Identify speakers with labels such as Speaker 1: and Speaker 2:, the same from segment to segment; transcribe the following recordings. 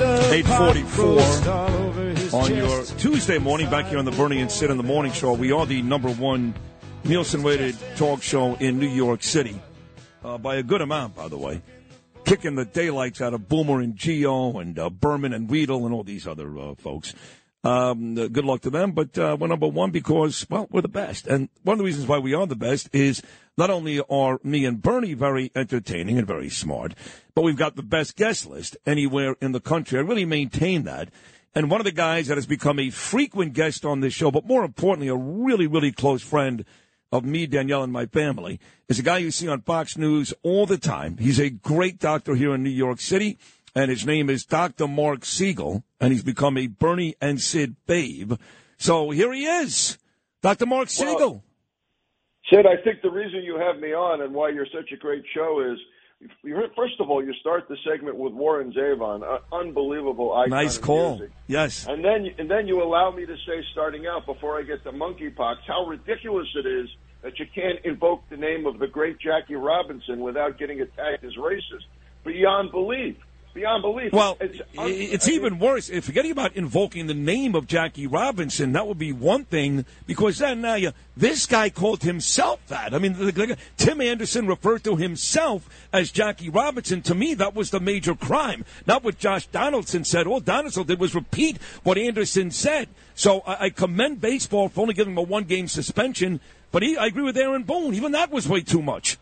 Speaker 1: 844
Speaker 2: roast all over his
Speaker 1: on your Tuesday morning back here on the Bernie and Sid in the Morning Show. We are the number one Nielsen rated talk show in New York City uh, by a good amount, by the way. Kicking the daylights out of Boomer and Gio and uh, Berman and Weedle and all these other uh, folks. Um, good luck to them, but uh, we're number one because, well, we're the best. And one of the reasons why we are the best is not only are me and Bernie very entertaining and very smart, but we've got the best guest list anywhere in the country. I really maintain that. And one of the guys that has become a frequent guest on this show, but more importantly, a really, really close friend of me, Danielle, and my family, is a guy you see on Fox News all the time. He's a great doctor here in New York City, and his name is Dr. Mark Siegel, and he's become a Bernie and Sid babe. So here he is, Dr. Mark Siegel.
Speaker 3: Sid, I think the reason you have me on and why you're such a great show is, first of all, you start the segment with Warren Zevon, unbelievable icon
Speaker 1: nice call. Yes.
Speaker 3: And then, and then you allow me to say, starting out, before I get to monkeypox, how ridiculous it is that you can't invoke the name of the great Jackie Robinson without getting attacked as racist. Beyond belief. Beyond belief.
Speaker 1: Well,
Speaker 3: it's,
Speaker 1: it's even worse. If Forgetting about invoking the name of Jackie Robinson, that would be one thing, because then uh, now you, this guy called himself that. I mean, the, the, Tim Anderson referred to himself as Jackie Robinson. To me, that was the major crime, not what Josh Donaldson said. All Donaldson did was repeat what Anderson said. So I, I commend baseball for only giving him a one game suspension, but he, I agree with Aaron Boone. Even that was way too much.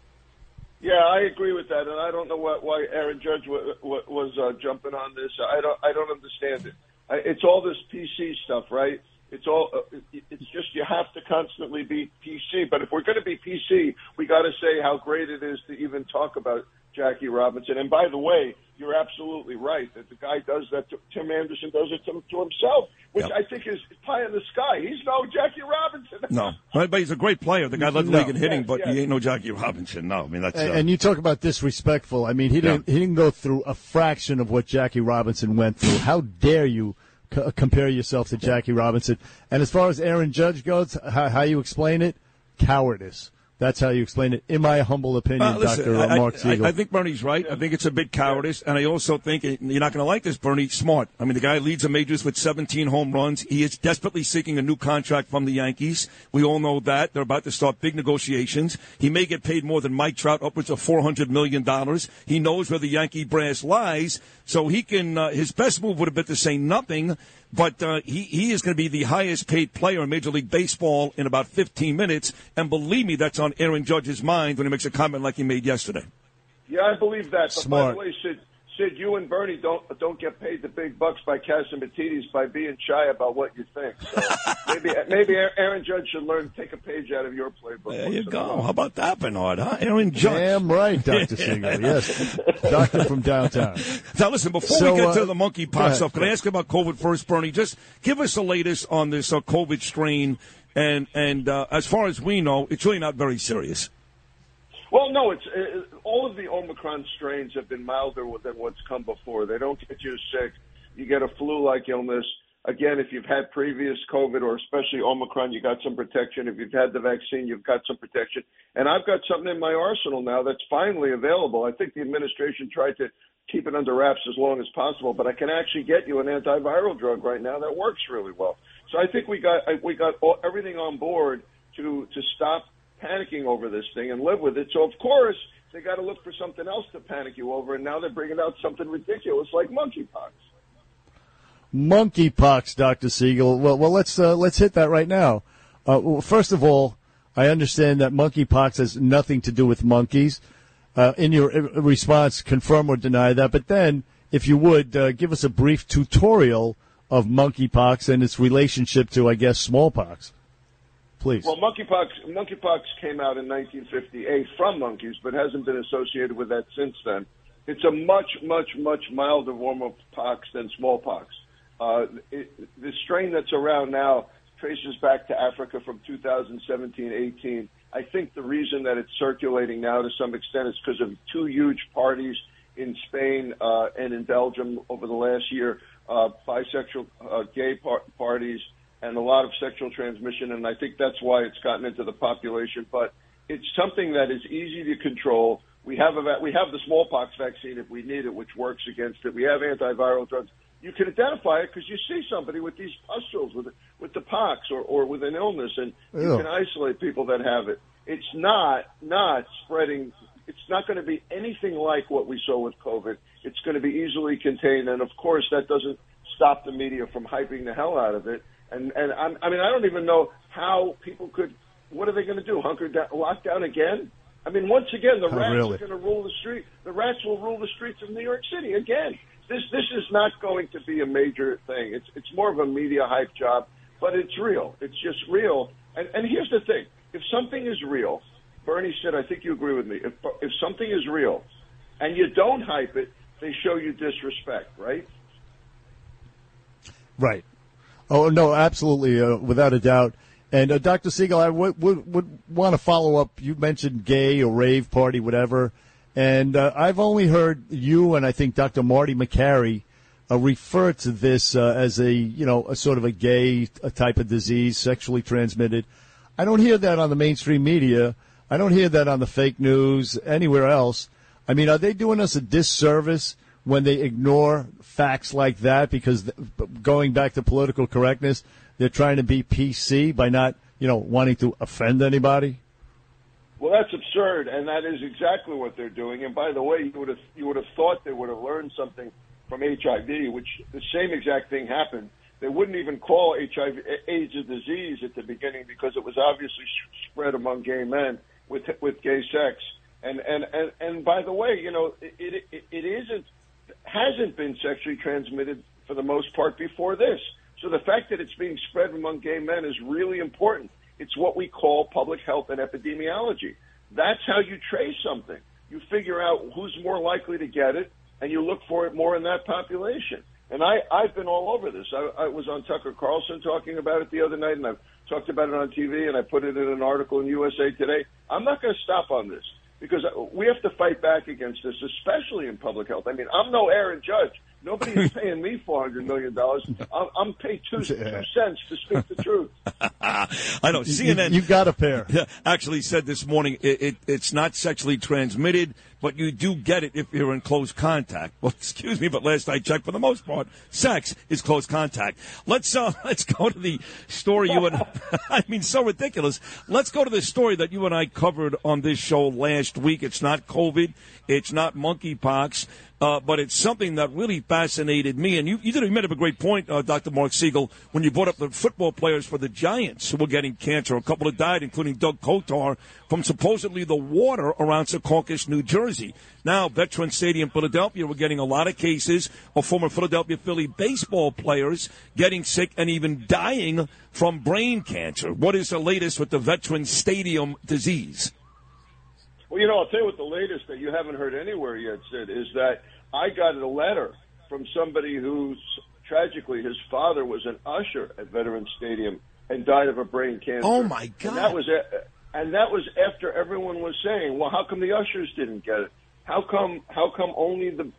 Speaker 3: Yeah, I agree with that, and I don't know what, why Aaron Judge w- w- was uh, jumping on this. I don't, I don't understand it. I, it's all this PC stuff, right? It's all, uh, it- it's just you have to constantly be PC. But if we're going to be PC, we got to say how great it is to even talk about Jackie Robinson. And by the way, you're absolutely right that the guy does that. To, Tim Anderson does it to, to himself, which
Speaker 1: Yep.
Speaker 3: I think is pie in the sky. He's no Jackie Robinson.
Speaker 1: No, right, but he's a great player. The guy led the
Speaker 4: No.
Speaker 1: league in hitting,
Speaker 3: Yes,
Speaker 1: but
Speaker 3: yes.
Speaker 1: he ain't no Jackie Robinson. No, I mean that's.
Speaker 4: And,
Speaker 1: uh,
Speaker 4: and you talk about disrespectful. I mean, he didn't. He didn't go through a fraction of what Jackie Robinson went through. How dare you c- compare yourself to Jackie Robinson? And as far as Aaron Judge goes, how, how you explain it? Cowardice. That's how you explain it, in my humble opinion,
Speaker 1: Uh, listen,
Speaker 4: Doctor
Speaker 1: I,
Speaker 4: Mark
Speaker 1: I-
Speaker 4: Siegel.
Speaker 1: I, think Bernie's right. I think it's a bit cowardice, and I also think you're not going to like this. Bernie, smart. I mean, the guy leads the majors with 17 home runs. He is desperately seeking a new contract from the Yankees. We all know that they're about to start big negotiations. He may get paid more than Mike Trout, upwards of 400 million dollars. He knows where the Yankee brass lies, so he can. Uh, his best move would have been to say nothing. But uh, he, he is going to be the highest paid player in Major League Baseball in about 15 minutes. And believe me, that's on Aaron Judge's mind when he makes a comment like he made yesterday.
Speaker 3: Yeah, I believe that. But
Speaker 4: Smart.
Speaker 3: by the way, Sid, Sid, you and Bernie don't don't get paid the big bucks by Catsimatidis by being shy about what you think. So maybe maybe Aaron Judge should learn to take a page out of your playbook.
Speaker 1: There you go. How about that, Bernard? Huh? Aaron Judge.
Speaker 4: Damn right, Doctor Singer. Yes, Doctor from downtown.
Speaker 1: Now, listen, before
Speaker 4: So,
Speaker 1: we get
Speaker 4: uh,
Speaker 1: to the monkey
Speaker 4: go
Speaker 1: pox stuff, can I ask you about COVID first, Bernie? Just give us the latest on this uh, COVID strain. And, and uh, as far as we know, it's really not very serious.
Speaker 3: Well, no, it's uh, all of the Omicron strains have been milder than what's come before. They don't get you sick. You get a flu-like illness. Again, if you've had previous COVID or especially Omicron, you got some protection. If you've had the vaccine, you've got some protection. And I've got something in my arsenal now that's finally available. I think the administration tried to keep it under wraps as long as possible, but I can actually get you an antiviral drug right now that works really well. So I think we got we got all, everything on board to to stop panicking over this thing and live with it. So of course they got to look for something else to panic you over, and now they're bringing out something ridiculous like monkeypox.
Speaker 4: Monkeypox, Doctor Siegel. Well, well, let's uh, let's hit that right now. Uh, well, first of all, I understand that monkeypox has nothing to do with monkeys. Uh, in your uh, response, confirm or deny that. But then, if you would, uh, give us a brief tutorial of monkeypox and its relationship to, I guess, smallpox. Please.
Speaker 3: Well, monkeypox monkeypox came out in 1958 from monkeys, but hasn't been associated with that since then. It's a much, much, much milder form of pox than smallpox. Uh, it, the strain that's around now traces back to Africa from 2017-18. I think the reason that it's circulating now to some extent is because of two huge parties in Spain uh, and in Belgium over the last year, uh, bisexual uh, gay par- parties, and a lot of sexual transmission. And I think that's why it's gotten into the population. But it's something that is easy to control. We have a we have the smallpox vaccine if we need it, which works against it. We have antiviral drugs you can identify it because you see somebody with these pustules, with with the pox or, or with an illness, and you can isolate people that have it. It's not not spreading. It's not going to be anything like what we saw with COVID. It's going to be easily contained, and of course, that doesn't stop the media from hyping the hell out of it. And and I'm, I mean, I don't even know how people could. What are they going to do? Hunker down, lock down again? I mean, once again, the oh, rats really? are going to rule the street. The rats will rule the streets of New York City again this this is not going to be a major thing. It's it's more of a media hype job, but it's real. It's just real. And and here's the thing: if something is real, Bernie said, I think you agree with me. If if something is real, and you don't hype it, they show you disrespect, right?
Speaker 4: Right. Oh no, absolutely, uh, without a doubt. And uh, Dr. Siegel, I would, would, would want to follow up. You mentioned gay or rave party, whatever. And uh, I've only heard you and I think Dr. Marty Makary uh, refer to this uh, as a you know a sort of a gay a type of disease, sexually transmitted. I don't hear that on the mainstream media. I don't hear that on the fake news anywhere else. I mean, are they doing us a disservice when they ignore facts like that? Because going back to political correctness, they're trying to be PC by not you know wanting to offend anybody.
Speaker 3: Well, that's absurd, and that is exactly what they're doing. And by the way, you would have you would have thought they would have learned something from HIV, which the same exact thing happened. They wouldn't even call HIV AIDS a disease at the beginning because it was obviously spread among gay men with with gay sex. And and and, and by the way, you know, it, it it isn't hasn't been sexually transmitted for the most part before this. So the fact that it's being spread among gay men is really important. It's what we call public health and epidemiology. That's how you trace something. You figure out who's more likely to get it, and you look for it more in that population. And I, I've been all over this. I, I was on Tucker Carlson talking about it the other night, and I've talked about it on TV, and I put it in an article in USA Today. I'm not going to stop on this because we have to fight back against this, especially in public health. I mean, I'm no Aaron Judge. Nobody is paying me four hundred million dollars. I'm, I'm paid two, two cents to speak the truth.
Speaker 1: I know CNN.
Speaker 4: You, you got a pair.
Speaker 1: Actually, said this morning it, it, it's not sexually transmitted but you do get it if you're in close contact. Well, excuse me, but last I checked, for the most part, sex is close contact. Let's uh, let's go to the story you and I mean, so ridiculous. Let's go to the story that you and I covered on this show last week. It's not COVID, it's not monkeypox. Uh, but it's something that really fascinated me. And you, you did a made up a great point, uh, Dr. Mark Siegel, when you brought up the football players for the Giants who were getting cancer. A couple have died, including Doug Kotar, from supposedly the water around Secaucus, New Jersey. Now, Veteran Stadium, Philadelphia, we're getting a lot of cases of former Philadelphia Philly baseball players getting sick and even dying from brain cancer. What is the latest with the Veteran Stadium disease?
Speaker 3: Well, you know, I'll tell you what the latest that you haven't heard anywhere yet, Sid, is that I got a letter from somebody who's tragically his father was an usher at Veterans Stadium and died of a brain cancer.
Speaker 1: Oh my God!
Speaker 3: And that was and that was after everyone was saying, "Well, how come the ushers didn't get it? How come how come only the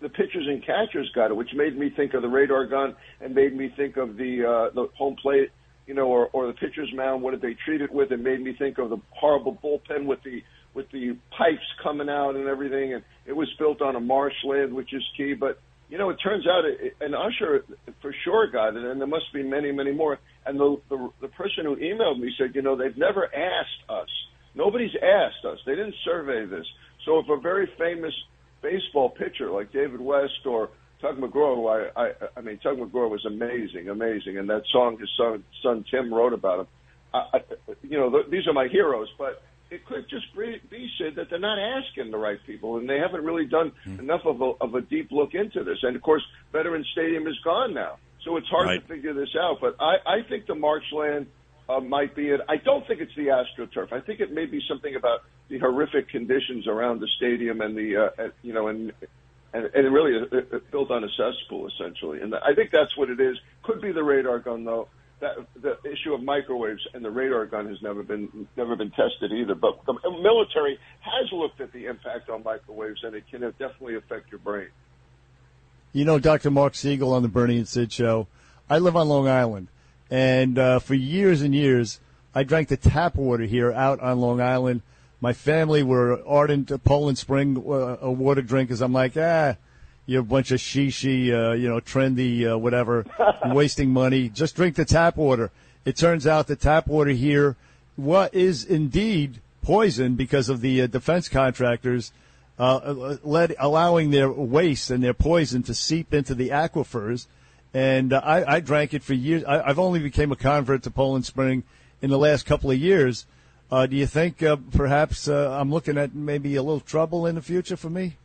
Speaker 3: the pitchers and catchers got it?" Which made me think of the radar gun and made me think of the uh, the home plate, you know, or or the pitcher's mound. What did they treat it with? It made me think of the horrible bullpen with the with the pipes coming out and everything, and it was built on a marshland, which is key. But you know, it turns out an usher for sure got it, and there must be many, many more. And the, the the person who emailed me said, you know, they've never asked us. Nobody's asked us. They didn't survey this. So if a very famous baseball pitcher like David West or Tug McGraw, I, I, I mean, Tug McGraw was amazing, amazing, and that song his son, son Tim wrote about him. I, I, you know, th- these are my heroes, but it could just be, be said that they're not asking the right people, and they haven't really done mm. enough of a, of a deep look into this. And of course, Veterans Stadium is gone now, so it's hard right. to figure this out. But I, I think the Marchland uh, might be it. I don't think it's the AstroTurf. I think it may be something about the horrific conditions around the stadium and the, uh, you know, and and, and it really is built on a cesspool essentially. And I think that's what it is. Could be the radar gun though. That, the issue of microwaves and the radar gun has never been never been tested either. But the military has looked at the impact on microwaves, and it can definitely affect your brain.
Speaker 4: You know, Dr. Mark Siegel on the Bernie and Sid show. I live on Long Island, and uh, for years and years, I drank the tap water here out on Long Island my family were ardent Poland Spring uh, water drinkers. I'm like, ah, you're a bunch of shishi, uh, you know, trendy, uh, whatever, wasting money. Just drink the tap water. It turns out the tap water here what is indeed poison because of the uh, defense contractors uh, uh, let, allowing their waste and their poison to seep into the aquifers. And uh, I, I drank it for years. I, I've only became a convert to Poland Spring in the last couple of years uh, do you think uh, perhaps uh, I'm looking at maybe a little trouble in the future for me?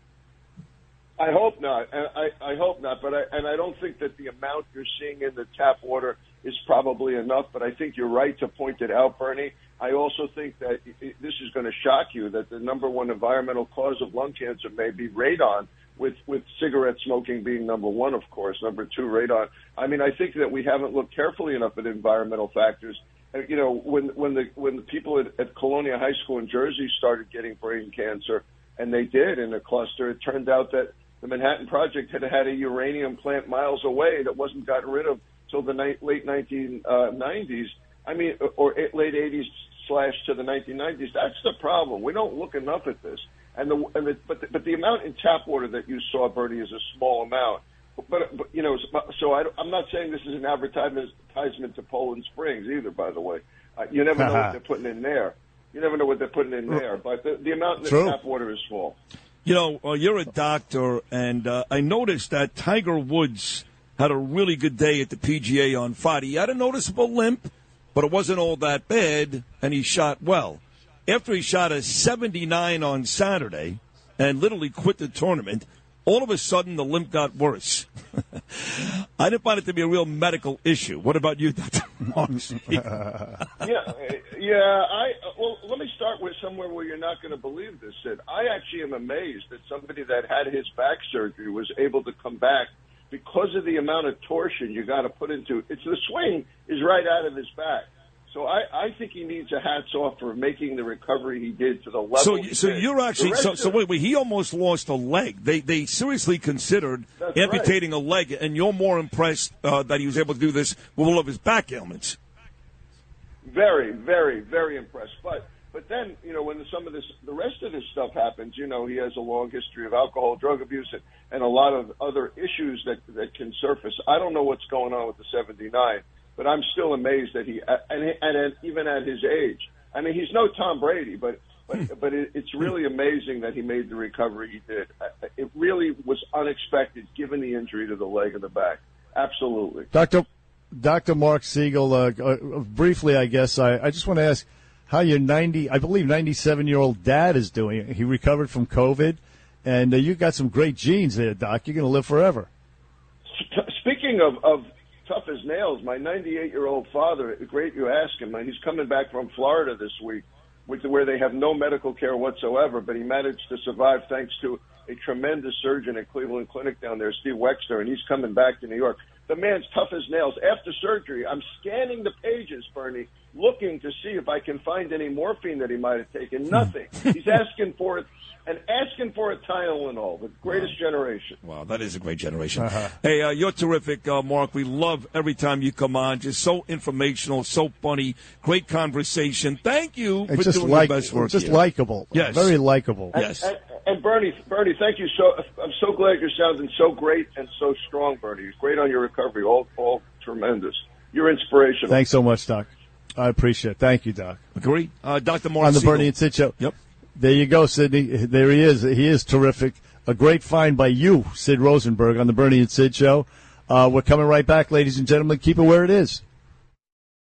Speaker 3: I hope not. I, I hope not. But I, and I don't think that the amount you're seeing in the tap water is probably enough. But I think you're right to point it out, Bernie. I also think that it, this is going to shock you that the number one environmental cause of lung cancer may be radon, with with cigarette smoking being number one, of course. Number two, radon. I mean, I think that we haven't looked carefully enough at environmental factors uh, you know, when when the when the people at, at Colonia High School in Jersey started getting brain cancer, and they did in a cluster, it turned out that the Manhattan Project had had a uranium plant miles away that wasn't gotten rid of till the late 1990s. I mean, or late 80s slash to the 1990s. That's the problem. We don't look enough at this. And the, and the but the, but the amount in tap water that you saw, Bernie, is a small amount. But, but you know, so I, I'm not saying this is an advertisement to Poland Springs either. By the way, uh, you never know what they're putting in there. You never know what they're putting in there. But the, the amount in the True. tap water is small.
Speaker 1: You know, uh, you're a doctor, and uh, I noticed that Tiger Woods had a really good day at the PGA on Friday. He had a noticeable limp, but it wasn't all that bad, and he shot well. After he shot a 79 on Saturday and literally quit the tournament, all of a sudden the limp got worse. I didn't find it to be a real medical issue. What about you, Dr.
Speaker 3: yeah, yeah. I well, let me start with somewhere where you're not going to believe this. Sid. I actually am amazed that somebody that had his back surgery was able to come back because of the amount of torsion you got to put into. it. It's the swing is right out of his back. So I, I think he needs a hats off for making the recovery he did to the level.
Speaker 1: So, so did. you're actually so, so wait, wait. He almost lost a leg. They they seriously considered amputating right. a leg, and you're more impressed uh, that he was able to do this with all of his back ailments.
Speaker 3: Very, very, very impressed. But but then you know when some of this, the rest of this stuff happens. You know he has a long history of alcohol, drug abuse, and, and a lot of other issues that that can surface. I don't know what's going on with the 79 but I'm still amazed that he and, and even at his age. I mean, he's no Tom Brady, but but hmm. but it, it's really amazing that he made the recovery he did. It really was unexpected given the injury to the leg and the back. Absolutely,
Speaker 4: Doctor Doctor Mark Siegel. Uh, uh, briefly, I guess I, I just want to ask how your 90, I believe 97 year old dad is doing. He recovered from COVID, and uh, you got some great genes there, Doc. You're going to live forever.
Speaker 3: Speaking of, of tough as nails. My 98 year old father, great you ask him, he's coming back from Florida this week, with where they have no medical care whatsoever, but he managed to survive thanks to a tremendous surgeon at Cleveland Clinic down there, Steve Wexner, and he's coming back to New York. The man's tough as nails. After surgery, I'm scanning the pages, Bernie, looking to see if I can find any morphine that he might have taken. Nothing. He's asking for it and asking for a Tylenol, the greatest wow. generation.
Speaker 1: Wow, that is a great generation. Uh-huh. Hey, uh, you're terrific, uh, Mark. We love every time you come on. Just so informational, so funny, great conversation. Thank you for just doing like, your best work.
Speaker 4: Just likable. Yes, very likable.
Speaker 1: Yes.
Speaker 3: And, and, Bernie, Bernie, thank you so. I'm so glad you're sounding so great and so strong, Bernie. Great on your recovery. All, all tremendous. You're inspirational.
Speaker 4: Thanks so much, Doc. I appreciate it. Thank you, Doc.
Speaker 1: Agree. Uh, Dr. Mark
Speaker 4: On the
Speaker 1: Siegel.
Speaker 4: Bernie and Sid Show.
Speaker 1: Yep.
Speaker 4: There you go, Sidney. There he is. He is terrific. A great find by you, Sid Rosenberg, on the Bernie and Sid show. Uh, we're coming right back, ladies and gentlemen. Keep it where it is.